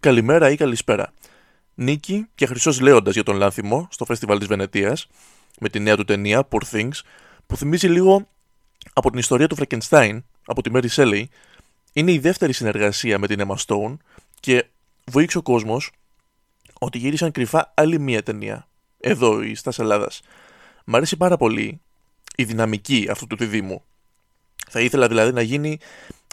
καλημέρα ή καλησπέρα. Νίκη και χρυσός λέοντας για τον Λάνθιμο στο φεστιβάλ της Βενετίας με τη νέα του ταινία Poor Things που θυμίζει λίγο από την ιστορία του Φρεκενστάιν από τη Mary Shelley. Είναι η δεύτερη συνεργασία με την Emma Stone και βοήθησε ο κόσμος ότι γύρισαν κρυφά άλλη μία ταινία. Εδώ, η Στας Ελλάδας. Μ' αρέσει πάρα πολύ η δυναμική αυτού του διδήμου. Θα ήθελα δηλαδή να γίνει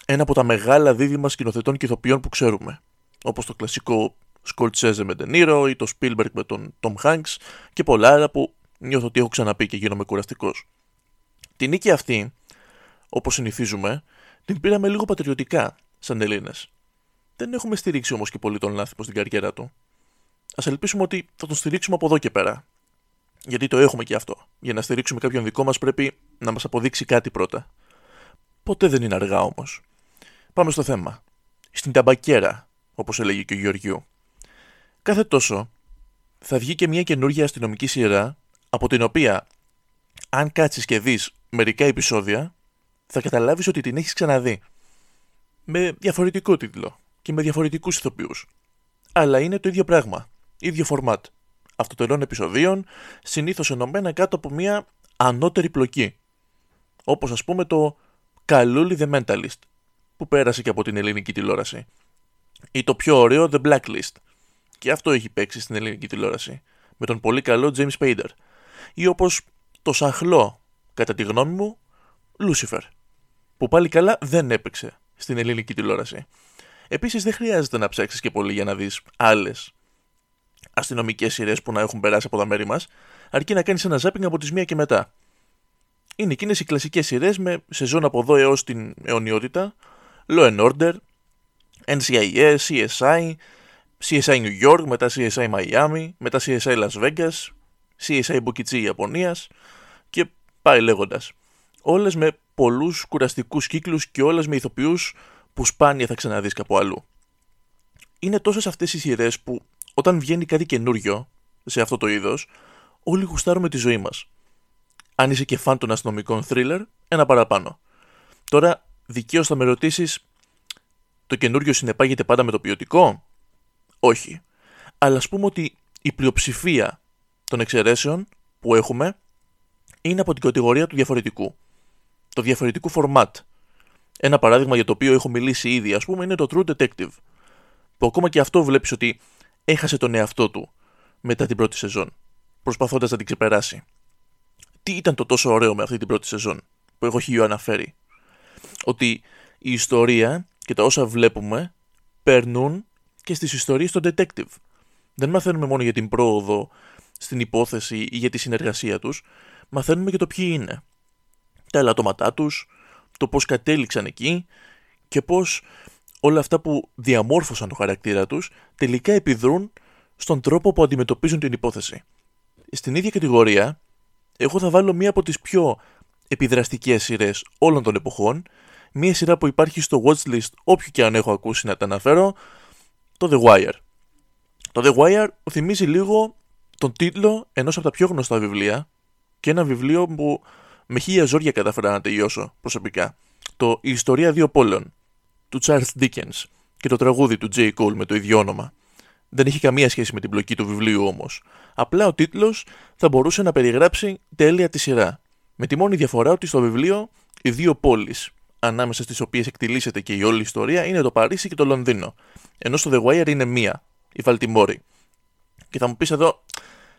ένα από τα μεγάλα δίδυμα σκηνοθετών και ηθοποιών που ξέρουμε. Όπως το κλασικό Σκορτσέζε με τον Νίρο ή το Spielberg με τον Tom Hanks και πολλά άλλα που νιώθω ότι έχω ξαναπεί και γίνομαι κουραστικός. Την νίκη αυτή, όπως συνηθίζουμε, την πήραμε λίγο πατριωτικά σαν Έλληνες. Δεν έχουμε στηρίξει όμως και πολύ τον Λάθυπο στην καριέρα του. Α ελπίσουμε ότι θα τον στηρίξουμε από εδώ και πέρα. Γιατί το έχουμε και αυτό. Για να στηρίξουμε κάποιον δικό μας πρέπει να μας αποδείξει κάτι πρώτα. Ποτέ δεν είναι αργά όμως. Πάμε στο θέμα. Στην ταμπακέρα, όπως έλεγε και ο Γεωργιού. Κάθε τόσο θα βγει και μια καινούργια αστυνομική σειρά από την οποία αν κάτσεις και δεις μερικά επεισόδια θα καταλάβεις ότι την έχεις ξαναδεί. Με διαφορετικό τίτλο και με διαφορετικούς ηθοποιούς. Αλλά είναι το ίδιο πράγμα. ίδιο φορμάτ. Αυτοτελών επεισοδίων, συνήθως ενωμένα κάτω από μια ανώτερη πλοκή. Όπως ας πούμε το Καλούλι The Mentalist, που πέρασε και από την ελληνική τηλεόραση. Ή το πιο ωραίο The Blacklist. Και αυτό έχει παίξει στην ελληνική τηλεόραση. Με τον πολύ καλό James Spader. Ή όπως το σαχλό, κατά τη γνώμη μου, Lucifer. Που πάλι καλά δεν έπαιξε στην ελληνική τηλεόραση. Επίσης, δεν χρειάζεται να ψάξεις και πολύ για να δεις άλλες αστυνομικές σειρές που να έχουν περάσει από τα μέρη μας, αρκεί να κάνεις ένα ζάπινγκ από τις μία και μετά. Είναι εκείνες οι κλασικές σειρές με σεζόν από εδώ έως την αιωνιότητα, Law and Order, NCIS, CSI, CSI New York, μετά CSI Miami, μετά CSI Las Vegas, CSI Bokichi Ιαπωνίας και πάει λέγοντας. Όλες με πολλούς κουραστικούς κύκλους και όλες με ηθοποιούς που σπάνια θα ξαναδείς κάπου αλλού. Είναι τόσες αυτές οι σειρές που όταν βγαίνει κάτι καινούριο σε αυτό το είδος, όλοι γουστάρουμε τη ζωή μας. Αν είσαι και φαν των αστυνομικών thriller, ένα παραπάνω. Τώρα, δικαίως θα με ρωτήσεις, το καινούριο συνεπάγεται πάντα με το ποιοτικό; Όχι. Αλλά ας πούμε ότι η πλειοψηφία των εξαιρέσεων που έχουμε είναι από την κατηγορία του διαφορετικού. Το διαφορετικού format. Ένα παράδειγμα για το οποίο έχω μιλήσει ήδη, ας πούμε, είναι το True Detective. Που ακόμα και αυτό βλέπεις ότι έχασε τον εαυτό του μετά την πρώτη σεζόν, προσπαθώντας να την ξεπεράσει. Τι ήταν το τόσο ωραίο με αυτή την πρώτη σεζόν, που έχω χιλιό αναφέρει; Ότι η ιστορία και τα όσα βλέπουμε περνούν και στις ιστορίες των detective. Δεν μαθαίνουμε μόνο για την πρόοδο στην υπόθεση ή για τη συνεργασία τους, μαθαίνουμε και το ποιοι είναι. Τα ελαττώματά τους, το πώς κατέληξαν εκεί και πώς όλα αυτά που διαμόρφωσαν το χαρακτήρα τους τελικά επιδρούν στον τρόπο που αντιμετωπίζουν την υπόθεση. Στην ίδια κατηγορία, εγώ θα βάλω μία από τις πιο επιδραστικές σειρές όλων των εποχών, μία σειρά που υπάρχει στο watchlist όποιο και αν έχω ακούσει να τα αναφέρω, το The Wire. Το The Wire θυμίζει λίγο τον τίτλο ενός από τα πιο γνωστά βιβλία και ένα βιβλίο που με χίλια ζόρια κατάφερα να τελειώσω προσωπικά. Το «Η ιστορία δύο πόλεων» του Charles Dickens και το τραγούδι του J. Cole με το ίδιο όνομα. Δεν έχει καμία σχέση με την πλοκή του βιβλίου όμως. Απλά ο τίτλος θα μπορούσε να περιγράψει τέλεια τη σειρά. Με τη μόνη διαφορά ότι στο βιβλίο οι δύο πόλεις ανάμεσα στις οποίες εκτιλήσεται και η όλη ιστορία είναι το Παρίσι και το Λονδίνο. Ενώ στο The Wire είναι μία, η Βαλτιμόρη. Και θα μου πεις εδώ,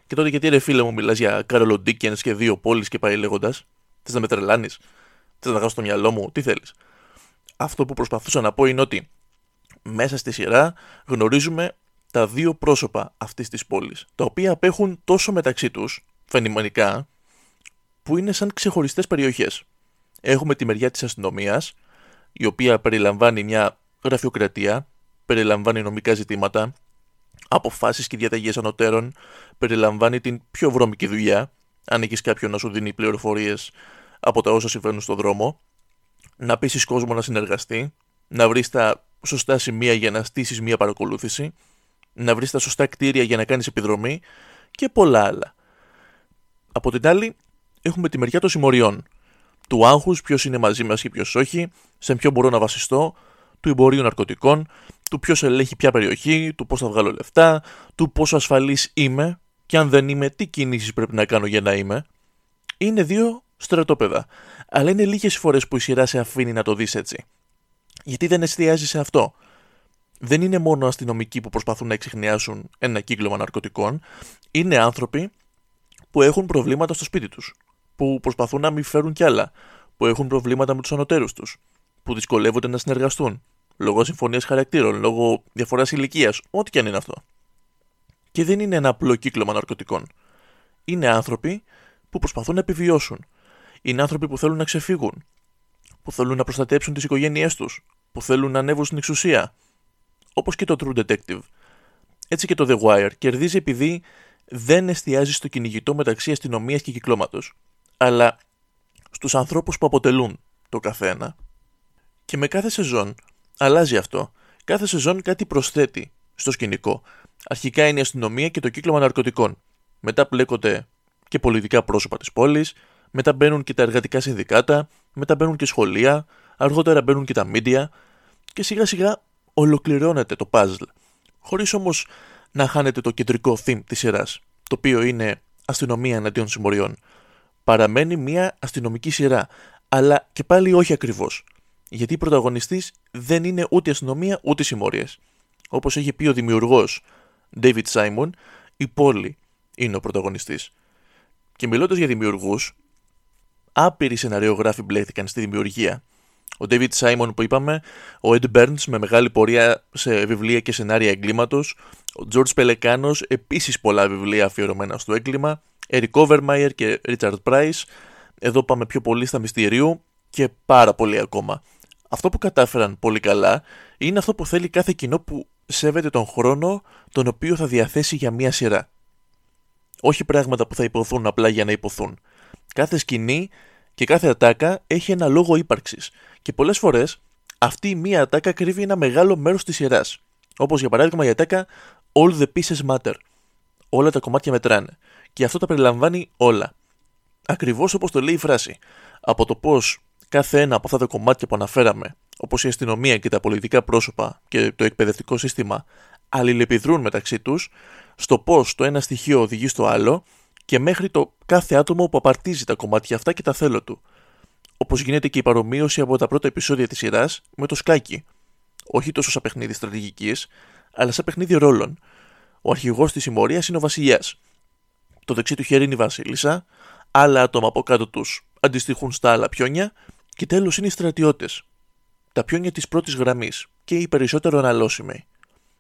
και τότε γιατί ρε φίλε μου μιλάς για Κάρολο Ντίκεν και δύο πόλεις και πάει λέγοντας; Θες να με τρελάνεις, θες να γράψει το μυαλό μου, τι θέλεις; Αυτό που προσπαθούσα να πω είναι ότι μέσα στη σειρά γνωρίζουμε τα δύο πρόσωπα αυτής της πόλης, τα οποία απέχουν τόσο μεταξύ τους, φαινομενικά, που είναι σαν ξεχωριστές περιοχές. Έχουμε τη μεριά της αστυνομίας, η οποία περιλαμβάνει μια γραφειοκρατία, περιλαμβάνει νομικά ζητήματα, αποφάσεις και διαταγές ανωτέρων, περιλαμβάνει την πιο βρώμικη δουλειά, αν έχεις κάποιον να σου δίνει πληροφορίες από τα όσα συμβαίνουν στον δρόμο, να πείσει κόσμο να συνεργαστεί, να βρεις τα σωστά σημεία για να στήσεις μια παρακολούθηση, να βρεις τα σωστά κτίρια για να κάνεις επιδρομή και πολλά άλλα. Από την άλλη, έχουμε τη μεριά των συμμοριών. Του άγχους, ποιος είναι μαζί μας και ποιος όχι, σε ποιον μπορώ να βασιστώ, του εμπορίου ναρκωτικών του ποιος ελέγχει ποια περιοχή, του πώς θα βγάλω λεφτά, του πόσο ασφαλής είμαι και αν δεν είμαι, τι κινήσεις πρέπει να κάνω για να είμαι. Είναι δύο στρατόπεδα. Αλλά είναι λίγες φορές που η σειρά σε αφήνει να το δεις έτσι. Γιατί δεν εστιάζει σε αυτό. Δεν είναι μόνο αστυνομικοί που προσπαθούν να εξηχνιάσουν ένα κύκλωμα ναρκωτικών, είναι άνθρωποι που έχουν προβλήματα στο σπίτι τους, που προσπαθούν να μην φέρουν κι άλλα, που έχουν προβλήματα με τους ανωτέρους τους, που δυσκολεύονται να συνεργαστούν, λόγω συμφωνίας χαρακτήρων, λόγω διαφοράς ηλικίας, ό,τι και αν είναι αυτό. Και δεν είναι ένα απλό κύκλωμα ναρκωτικών. Είναι άνθρωποι που προσπαθούν να επιβιώσουν. Είναι άνθρωποι που θέλουν να ξεφύγουν, που θέλουν να προστατέψουν τις οικογένειές τους, που θέλουν να ανέβουν στην εξουσία. Όπως και το True Detective. Έτσι και το The Wire κερδίζει επειδή δεν εστιάζει στο κυνηγητό μεταξύ αστυνομίας και κυκλώματος, αλλά στους ανθρώπους που αποτελούν το καθένα. Και με κάθε σεζόν αλλάζει αυτό. Κάθε σεζόν κάτι προσθέτει στο σκηνικό. Αρχικά είναι η αστυνομία και το κύκλωμα ναρκωτικών. Μετά πλέκονται και πολιτικά πρόσωπα της πόλης, μετά μπαίνουν και τα εργατικά συνδικάτα, μετά μπαίνουν και σχολεία, αργότερα μπαίνουν και τα μίντια και σιγά σιγά ολοκληρώνεται το puzzle. Χωρίς όμως να χάνετε το κεντρικό theme της σειράς, το οποίο είναι αστυνομία εναντίον συμμοριών. Παραμένει μια αστυνομική σειρά, αλλά και πάλι όχι ακριβώς. Γιατί η πρωταγωνιστής δεν είναι ούτε αστυνομία ούτε συμμορίε. Όπως έχει πει ο δημιουργός David Simon, η πόλη είναι ο πρωταγωνιστής. Και μιλώντας για δημιουργούς, άπειροι σεναριογράφοι μπλέχτηκαν στη δημιουργία. Ο David Simon που είπαμε, ο Ed Burns με μεγάλη πορεία σε βιβλία και σενάρια εγκλήματος, ο George Πελεκάνο, επίσης πολλά βιβλία αφιερωμένα στο έγκλημα, Eric Overmeyer και Richard Price, εδώ πάμε πιο πολύ στα μυστηρίου και πάρα πολύ ακόμα. Αυτό που κατάφεραν πολύ καλά είναι αυτό που θέλει κάθε κοινό που σέβεται τον χρόνο τον οποίο θα διαθέσει για μία σειρά. Όχι πράγματα που θα υποθούν απλά για να υποθούν. Κάθε σκηνή και κάθε ατάκα έχει ένα λόγο ύπαρξης. Και πολλές φορές αυτή η μία ατάκα κρύβει ένα μεγάλο μέρος της σειράς. Όπως για παράδειγμα η ατάκα All the pieces matter. Όλα τα κομμάτια μετράνε. Και αυτό τα περιλαμβάνει όλα. Ακριβώς όπως το λέει η φράση. Από το πώς κάθε ένα από αυτά τα κομμάτια που αναφέραμε, όπως η αστυνομία και τα πολιτικά πρόσωπα και το εκπαιδευτικό σύστημα, αλληλεπιδρούν μεταξύ τους, στο πώς το ένα στοιχείο οδηγεί στο άλλο και μέχρι το κάθε άτομο που απαρτίζει τα κομμάτια αυτά και τα θέλω του. Όπως γίνεται και η παρομοίωση από τα πρώτα επεισόδια της σειράς με το σκάκι. Όχι τόσο σαν παιχνίδι στρατηγικής, αλλά σαν παιχνίδι ρόλων. Ο αρχηγός της συμμορίας είναι ο βασιλιάς. Το δεξί του χέρι είναι η βασίλισσα, άλλα άτομα από κάτω τους αντιστοιχούν στα άλλα πιόνια και τέλος είναι οι στρατιώτες. Τα πιόνια της πρώτης γραμμής και οι περισσότερο αναλώσιμοι.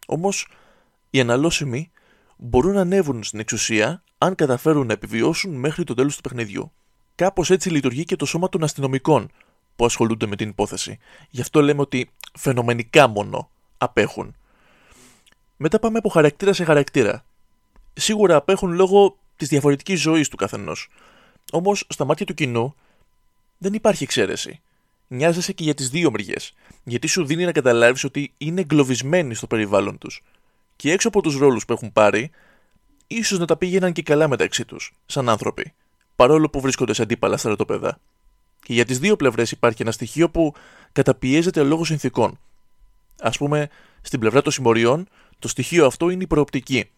Όμως, οι αναλώσιμοι μπορούν να ανέβουν στην εξουσία αν καταφέρουν να επιβιώσουν μέχρι το τέλος του παιχνιδιού. Κάπως έτσι λειτουργεί και το σώμα των αστυνομικών που ασχολούνται με την υπόθεση. Γι' αυτό λέμε ότι φαινομενικά μόνο απέχουν. Μετά πάμε από χαρακτήρα σε χαρακτήρα. Σίγουρα απέχουν λόγω της διαφορετικής ζωής του καθενός. Όμως, στα μάτια του κοινού, δεν υπάρχει εξαίρεση. Νοιάζεσαι και για τις δύο μεριέ, γιατί σου δίνει να καταλάβεις ότι είναι εγκλωβισμένοι στο περιβάλλον τους. Και έξω από τους ρόλους που έχουν πάρει, ίσως να τα πήγαιναν και καλά μεταξύ τους, σαν άνθρωποι, παρόλο που βρίσκονται σε αντίπαλα στρατόπεδα. Και για τις δύο πλευρές υπάρχει ένα στοιχείο που καταπιέζεται λόγω συνθήκων. Α πούμε, στην πλευρά των συμμοριών, το στοιχείο αυτό είναι η προοπτική.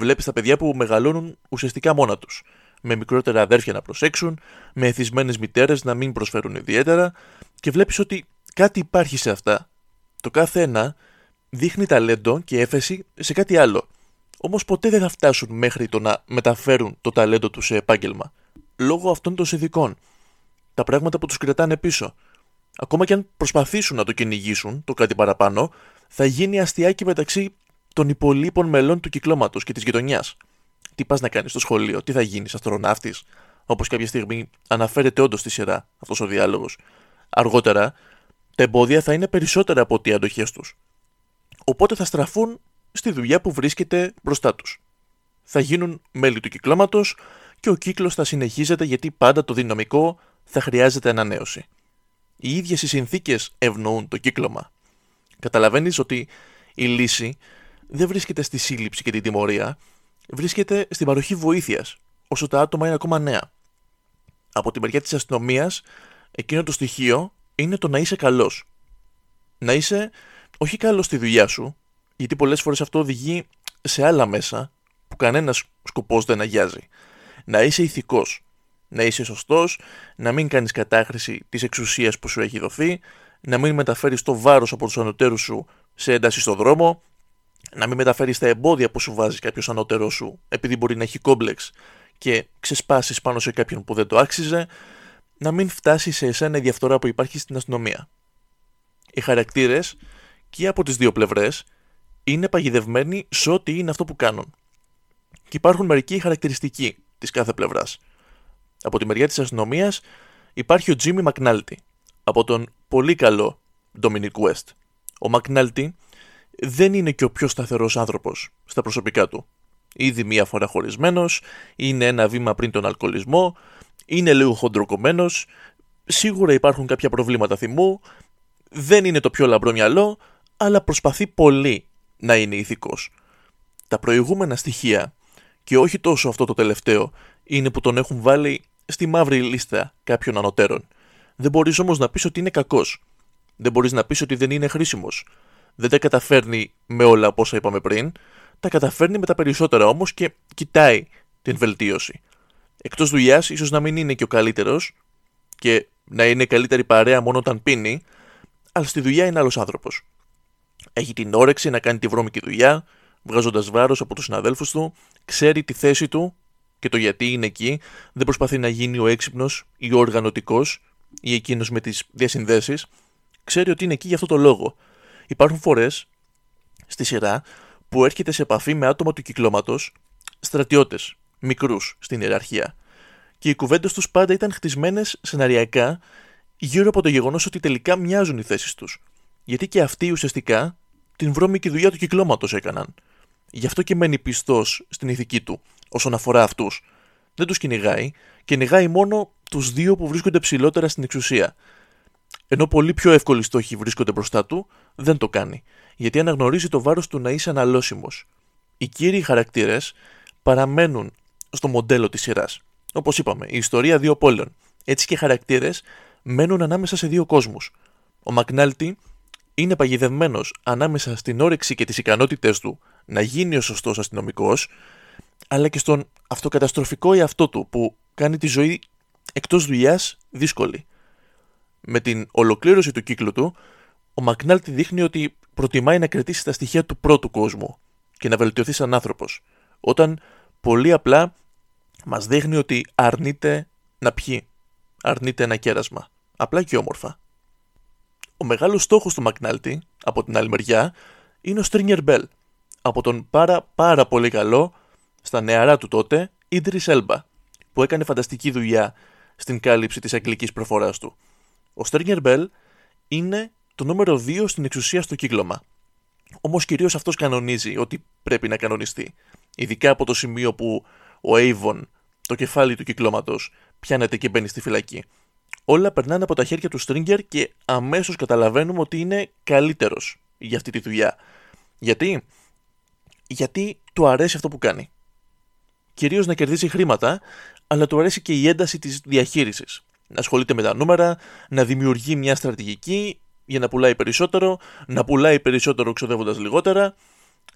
Βλέπεις τα παιδιά που μεγαλώνουν ουσιαστικά μόνα τους, με μικρότερα αδέρφια να προσέξουν, με εθισμένες μητέρες να μην προσφέρουν ιδιαίτερα, και βλέπεις ότι κάτι υπάρχει σε αυτά. Το κάθε ένα δείχνει ταλέντο και έφεση σε κάτι άλλο. Όμως ποτέ δεν θα φτάσουν μέχρι το να μεταφέρουν το ταλέντο τους σε επάγγελμα. Λόγω αυτών των συνδικών. Τα πράγματα που τους κρατάνε πίσω. Ακόμα και αν προσπαθήσουν να το κυνηγήσουν, το κάτι παραπάνω, θα γίνει αστιάκι μεταξύ των υπολείπων μελών του κυκλώματος και της γειτονιάς. Τι πας να κάνεις στο σχολείο, τι θα γίνεις, αστροναύτης, όπως κάποια στιγμή αναφέρεται όντως στη σειρά αυτός ο διάλογος. Αργότερα, τα εμπόδια θα είναι περισσότερα από ότι οι αντοχές τους. Οπότε θα στραφούν στη δουλειά που βρίσκεται μπροστά τους. Θα γίνουν μέλη του κυκλώματος και ο κύκλος θα συνεχίζεται γιατί πάντα το δυναμικό θα χρειάζεται ανανέωση. Οι ίδιες οι συνθήκες ευνοούν το κύκλωμα. Καταλαβαίνεις ότι η λύση δεν βρίσκεται στη σύλληψη και την τιμωρία, βρίσκεται στην παροχή βοήθειας, όσο τα άτομα είναι ακόμα νέα. Από τη μεριά της αστυνομίας, εκείνο το στοιχείο είναι το να είσαι καλός. Να είσαι όχι καλός στη δουλειά σου, γιατί πολλές φορές αυτό οδηγεί σε άλλα μέσα που κανένας σκοπός δεν αγιάζει. Να είσαι ηθικός. Να είσαι σωστός, να μην κάνεις κατάχρηση της εξουσίας που σου έχει δοθεί, να μην μεταφέρεις το βάρος από τους ανωτέρους σου σε ένταση στο δρόμο, να μην μεταφέρεις τα εμπόδια που σου βάζει κάποιος ανώτερός σου επειδή μπορεί να έχει κόμπλεξ και ξεσπάσεις πάνω σε κάποιον που δεν το άξιζε, να μην φτάσεις σε εσένα η διαφθορά που υπάρχει στην αστυνομία. Οι χαρακτήρες και από τις δύο πλευρές είναι παγιδευμένοι σε ό,τι είναι αυτό που κάνουν. Και υπάρχουν μερικοί χαρακτηριστικοί της κάθε πλευράς. Από τη μεριά της αστυνομίας υπάρχει ο Τζίμι Μακνάλτη, από τον πολύ καλό Dominic West. Ο Μακνάλτη δεν είναι και ο πιο σταθερός άνθρωπος στα προσωπικά του. Ήδη μία φορά χωρισμένος, είναι ένα βήμα πριν τον αλκοολισμό, είναι λίγο χοντροκομμένος, σίγουρα υπάρχουν κάποια προβλήματα θυμού, δεν είναι το πιο λαμπρό μυαλό, αλλά προσπαθεί πολύ να είναι ηθικός. Τα προηγούμενα στοιχεία, και όχι τόσο αυτό το τελευταίο, είναι που τον έχουν βάλει στη μαύρη λίστα κάποιων ανωτέρων. Δεν μπορείς όμως να πεις ότι είναι κακός. Δεν μπορείς να πεις ότι δεν είναι χρήσιμος. Δεν τα καταφέρνει με όλα από όσα είπαμε πριν, τα καταφέρνει με τα περισσότερα όμως και κοιτάει την βελτίωση. Εκτός δουλειάς, ίσως να μην είναι και ο καλύτερος και να είναι καλύτερη παρέα μόνο όταν πίνει, αλλά στη δουλειά είναι άλλος άνθρωπος. Έχει την όρεξη να κάνει τη βρώμικη δουλειά, βγάζοντας βάρος από τους συναδέλφους του, ξέρει τη θέση του και το γιατί είναι εκεί, δεν προσπαθεί να γίνει ο έξυπνος ή ο οργανωτικός ή εκείνος με τις διασυνδέσεις. Ξέρει ότι είναι εκεί για αυτό το λόγο. Υπάρχουν φορές στη σειρά που έρχεται σε επαφή με άτομα του κυκλώματος, στρατιώτες, μικρούς στην ιεραρχία. Και οι κουβέντες τους πάντα ήταν χτισμένες σεναριακά γύρω από το γεγονός ότι τελικά μοιάζουν οι θέσεις τους. Γιατί και αυτοί ουσιαστικά την βρώμικη δουλειά του κυκλώματος έκαναν. Γι' αυτό και μένει πιστός στην ηθική του όσον αφορά αυτούς. Δεν τους κυνηγάει, κυνηγάει μόνο τους δύο που βρίσκονται ψηλότερα στην εξουσία. Ενώ πολύ πιο εύκολοι στόχοι βρίσκονται μπροστά του, δεν το κάνει, γιατί αναγνωρίζει το βάρος του να είσαι αναλώσιμος. Οι κύριοι χαρακτήρες παραμένουν στο μοντέλο της σειράς. Όπως είπαμε, η ιστορία δύο πόλεων. Έτσι και οι χαρακτήρες μένουν ανάμεσα σε δύο κόσμους. Ο Μακνάλτη είναι παγιδευμένος ανάμεσα στην όρεξη και τις ικανότητέ του να γίνει ο σωστός αστυνομικός, αλλά και στον αυτοκαταστροφικό εαυτό του που κάνει τη ζωή εκτός δουλειάς δύσκολη. Με την ολοκλήρωση του κύκλου του, ο Μακνάλτη δείχνει ότι προτιμάει να κρατήσει τα στοιχεία του πρώτου κόσμου και να βελτιωθεί σαν άνθρωπος, όταν πολύ απλά μας δείχνει ότι αρνείται να πιει, αρνείται ένα κέρασμα, απλά και όμορφα. Ο μεγάλος στόχος του Μακνάλτη, από την άλλη μεριά, είναι ο Stringer Bell, από τον πάρα πάρα πολύ καλό, στα νεαρά του τότε, Idris Elba, που έκανε φανταστική δουλειά στην κάλυψη της αγγλικής προφοράς του. Ο Stringer Bell είναι το νούμερο 2 στην εξουσία στο κύκλωμα. Όμως κυρίως αυτός κανονίζει ότι πρέπει να κανονιστεί. Ειδικά από το σημείο που ο Avon, το κεφάλι του κυκλώματο, πιάνεται και μπαίνει στη φυλακή όλα περνάνε από τα χέρια του Stringer και αμέσως καταλαβαίνουμε ότι είναι καλύτερος για αυτή τη δουλειά. Γιατί; Γιατί του αρέσει αυτό που κάνει. Κυρίως να κερδίσει χρήματα, αλλά του αρέσει και η ένταση της διαχείρισης. Να ασχολείται με τα νούμερα, να δημιουργεί μια στρατηγική για να πουλάει περισσότερο, να πουλάει περισσότερο ξοδεύοντας λιγότερα,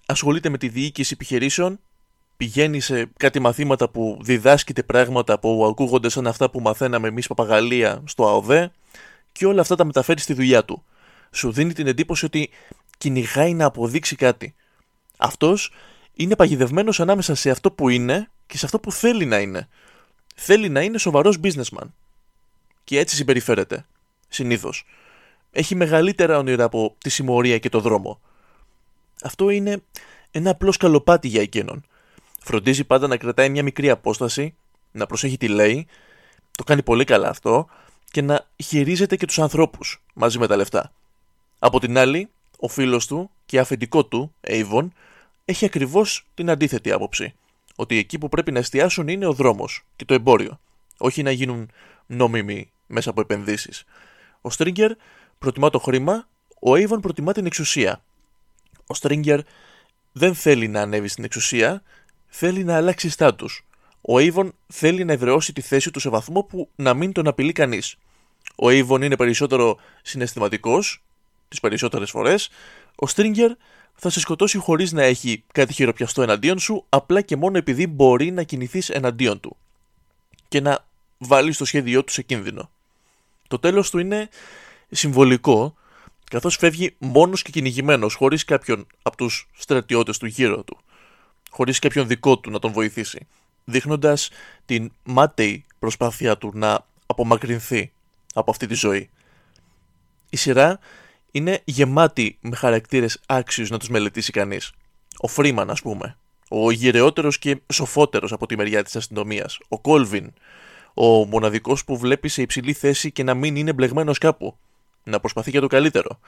ασχολείται με τη διοίκηση επιχειρήσεων πηγαίνει σε κάτι μαθήματα που διδάσκεται πράγματα που ακούγονται σαν αυτά που μαθαίναμε εμείς παπαγαλία στο ΑΟΔΕ και όλα αυτά τα μεταφέρει στη δουλειά του. Σου δίνει την εντύπωση ότι κυνηγάει να αποδείξει κάτι. Αυτός είναι παγιδευμένος ανάμεσα σε αυτό που είναι και σε αυτό που θέλει να είναι. Θέλει να είναι σοβαρός businessman. Και έτσι συμπεριφέρεται. Συνήθως. Έχει μεγαλύτερα όνειρα από τη συμμορία και το δρόμο. Αυτό είναι ένα απλό σκαλοπάτι για εκείνον Φροντίζει πάντα να κρατάει μια μικρή απόσταση, να προσέχει τι λέει, το κάνει πολύ καλά αυτό και να χειρίζεται και τους ανθρώπους μαζί με τα λεφτά. Από την άλλη, ο φίλος του και αφεντικό του, Avon, έχει ακριβώς την αντίθετη άποψη. Ότι εκεί που πρέπει να εστιάσουν είναι ο δρόμος και το εμπόριο, όχι να γίνουν νόμιμοι μέσα από επενδύσεις. Ο Stringer προτιμά το χρήμα, ο Avon προτιμά την εξουσία. Ο Stringer δεν θέλει να ανέβει στην εξουσία θέλει να αλλάξει στάτους. Ο Avon θέλει να εδραιώσει τη θέση του σε βαθμό που να μην τον απειλεί κανείς. Ο Avon είναι περισσότερο συναισθηματικός, τις περισσότερες φορές, Ο Stringer θα σε σκοτώσει χωρίς να έχει κάτι χειροπιαστό εναντίον σου, απλά και μόνο επειδή μπορεί να κινηθείς εναντίον του και να βάλεις το σχέδιό του σε κίνδυνο. Το τέλος του είναι συμβολικό, καθώς φεύγει μόνος και κυνηγημένος, χωρίς κάποιον από τους στρατιώτες του γύρω του, χωρίς κάποιον δικό του να τον βοηθήσει, δείχνοντας την μάταιη προσπάθειά του να απομακρυνθεί από αυτή τη ζωή. Η σειρά είναι γεμάτη με χαρακτήρες άξιους να τους μελετήσει κανείς. Ο Φρήμαν ας πούμε, ο γυρεότερος και σοφότερος από τη μεριά της αστυνομίας, ο Κόλβιν, ο μοναδικός που βλέπει σε υψηλή θέση και να μην είναι μπλεγμένος κάπου, να προσπαθεί για το καλύτερο.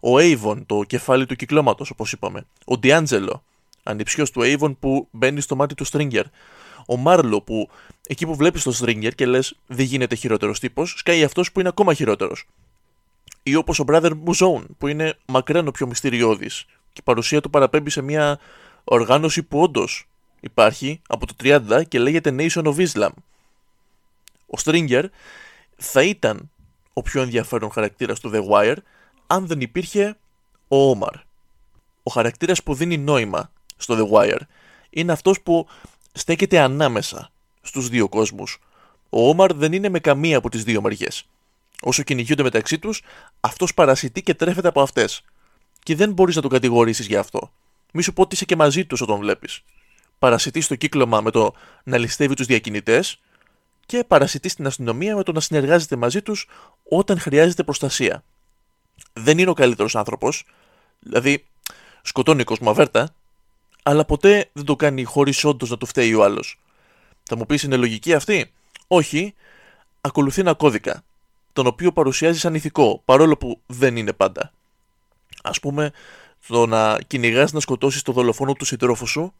Ο Avon, το κεφάλι του κυκλώματος όπως είπαμε. Ο Ντιάντζελο, ανιψιός του Avon που μπαίνει στο μάτι του Stringer. Ο Μάρλο που εκεί που βλέπεις το Stringer και λες δεν γίνεται χειρότερος τύπος, σκάει αυτός που είναι ακόμα χειρότερος ή όπως ο Brother Muzone, που είναι μακράν ο πιο μυστηριώδης και η παρουσία του παραπέμπει σε μια οργάνωση που όντως υπάρχει από το 30 και λέγεται Nation of Islam. Ο Stringer θα ήταν ο πιο ενδιαφέρον χαρακτήρας του The Wire αν δεν υπήρχε ο Omar. Ο χαρακτήρας που δίνει νόημα στο The Wire είναι αυτός που στέκεται ανάμεσα στους δύο κόσμους. Ο Omar δεν είναι με καμία από τις δύο μεριές όσο κυνηγούνται μεταξύ τους, αυτός παρασιτεί και τρέφεται από αυτές. Και δεν μπορείς να τον κατηγορήσεις γι' αυτό. Μη σου πω ότι είσαι και μαζί τους όταν βλέπεις. Παρασιτεί στο κύκλωμα με το να ληστεύει τους διακινητές και παρασιτεί στην αστυνομία με το να συνεργάζεται μαζί τους όταν χρειάζεται προστασία. Δεν είναι ο καλύτερος άνθρωπος, δηλαδή σκοτώνει κόσμο αβέρτα, αλλά ποτέ δεν το κάνει χωρίς όντως να του φταίει ο άλλος. Θα μου πεις είναι λογική αυτή; Όχι, ακολουθεί ένα κώδικα τον οποίο παρουσιάζει σαν ηθικό, παρόλο που δεν είναι πάντα. Α πούμε, το να κυνηγάς να σκοτώσεις το δολοφόνο του συντρόφου σου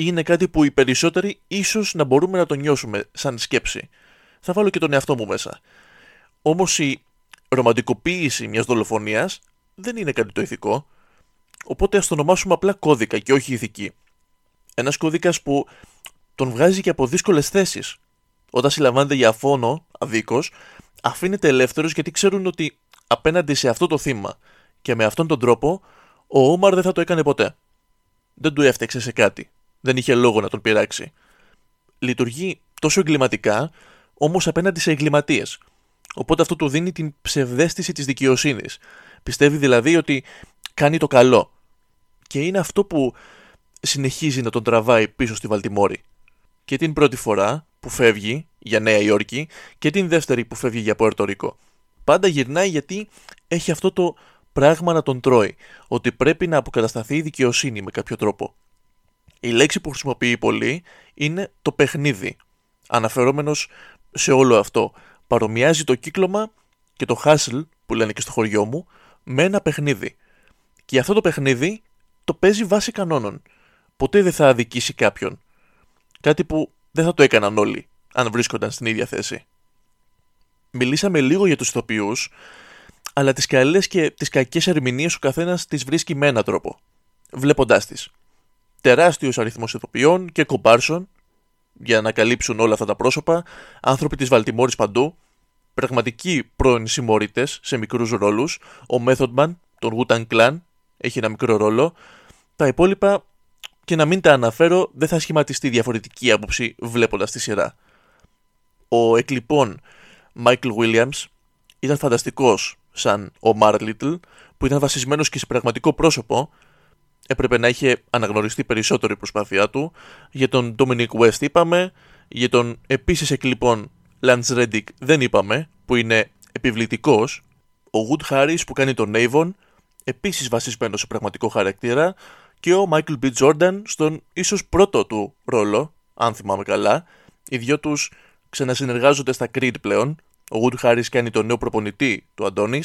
είναι κάτι που οι περισσότεροι ίσως να μπορούμε να το νιώσουμε σαν σκέψη. Θα βάλω και τον εαυτό μου μέσα. Όμως η ρομαντικοποίηση μιας δολοφονίας δεν είναι κάτι το ηθικό. Οπότε ας το ονομάσουμε απλά κώδικα και όχι ηθική. Ένας κώδικας που τον βγάζει και από δύσκολες θέσεις. Όταν συλλαμβάνεται για φόνο, αδίκως, αφήνεται ελεύθερος γιατί ξέρουν ότι απέναντι σε αυτό το θύμα και με αυτόν τον τρόπο ο Όμαρ δεν θα το έκανε ποτέ. Δεν του έφταξε σε κάτι. Δεν είχε λόγο να τον πειράξει. Λειτουργεί τόσο εγκληματικά, όμως απέναντι σε εγκληματίες. Οπότε αυτό του δίνει την ψευδέστηση της δικαιοσύνης. Πιστεύει δηλαδή ότι κάνει το καλό. Και είναι αυτό που συνεχίζει να τον τραβάει πίσω στη Βαλτιμόρη. Και την πρώτη φορά που φεύγει για Νέα Υόρκη και την δεύτερη που φεύγει για Πόρτο Ρίκο. Πάντα γυρνάει γιατί έχει αυτό το πράγμα να τον τρώει, ότι πρέπει να αποκατασταθεί η δικαιοσύνη με κάποιο τρόπο. Η λέξη που χρησιμοποιεί πολύ είναι το παιχνίδι. Αναφερόμενος σε όλο αυτό. Παρομοιάζει το κύκλωμα και το hustle που λένε και στο χωριό μου με ένα παιχνίδι. Και αυτό το παιχνίδι το παίζει βάσει κανόνων. Ποτέ δεν θα αδικήσει κάποιον. Κάτι που δεν θα το έκαναν όλοι αν βρίσκονταν στην ίδια θέση. Μιλήσαμε λίγο για τους ηθοποιούς, αλλά τις καλές και τις κακές ερμηνείες ο καθένας τις βρίσκει με έναν τρόπο, βλέποντάς τις. Τεράστιος αριθμός ηθοποιών και κομπάρσων για να καλύψουν όλα αυτά τα πρόσωπα, άνθρωποι της Βαλτιμόρης παντού, πραγματικοί πρώην συμμορίτες σε μικρούς ρόλους, ο Method Man, τον Wu-Tang Clan, έχει ένα μικρό ρόλο, τα υπόλοιπα και να μην τα αναφέρω δεν θα σχηματιστεί διαφορετική άποψη βλέποντας τη σειρά. Ο εκλειπών Michael Williams ήταν φανταστικός σαν ο Mark Little που ήταν βασισμένος και σε πραγματικό πρόσωπο έπρεπε να είχε αναγνωριστεί περισσότερο η προσπάθειά του για τον Dominic West είπαμε για τον επίσης εκλειπών Lance Reddick δεν είπαμε που είναι επιβλητικός ο Wood Harris που κάνει τον Avon επίσης βασισμένος σε πραγματικό χαρακτήρα και ο Michael B. Jordan στον ίσως πρώτο του ρόλο αν θυμάμαι καλά οι δυο τους ξανασυνεργάζονται στα Creed πλέον. Ο Wood Harris κάνει τον νέο προπονητή του Αντώνη.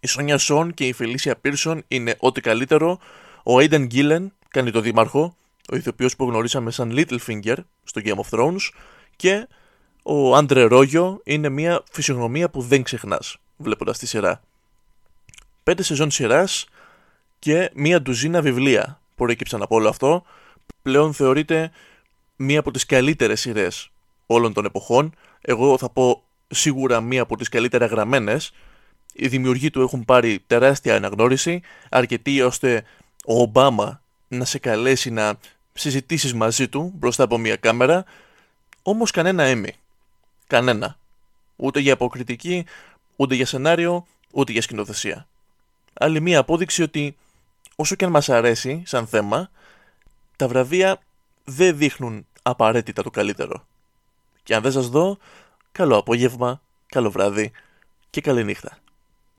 Η Σόνια Σον και η Φελίσια Πίρσον είναι ό,τι καλύτερο. Ο Aiden Gillen κάνει τον δήμαρχο, ο ηθοποιός που γνωρίσαμε σαν Littlefinger στο Game of Thrones. Και ο Άντρε Ρόγιο είναι μια φυσιογνωμία που δεν ξεχνάς βλέποντας τη σειρά. Πέντε σεζόν σειράς και μία ντουζίνα βιβλία προέκυψαν από όλο αυτό. Πλέον θεωρείται μία από τις καλύτερες σειρές όλων των εποχών. Εγώ θα πω σίγουρα μία από τις καλύτερα γραμμένες. Οι δημιουργοί του έχουν πάρει τεράστια αναγνώριση, αρκετή ώστε ο Ομπάμα να σε καλέσει να συζητήσεις μαζί του μπροστά από μια κάμερα, όμως κανένα έμι. Κανένα. Ούτε για αποκριτική, ούτε για σενάριο, ούτε για σκηνοθεσία. Άλλη μία απόδειξη ότι όσο και αν μας αρέσει σαν θέμα, τα βραβεία δεν δείχνουν απαραίτητα το καλύτερο. Και αν δεν σας δω, καλό απόγευμα, καλό βράδυ και καλή νύχτα.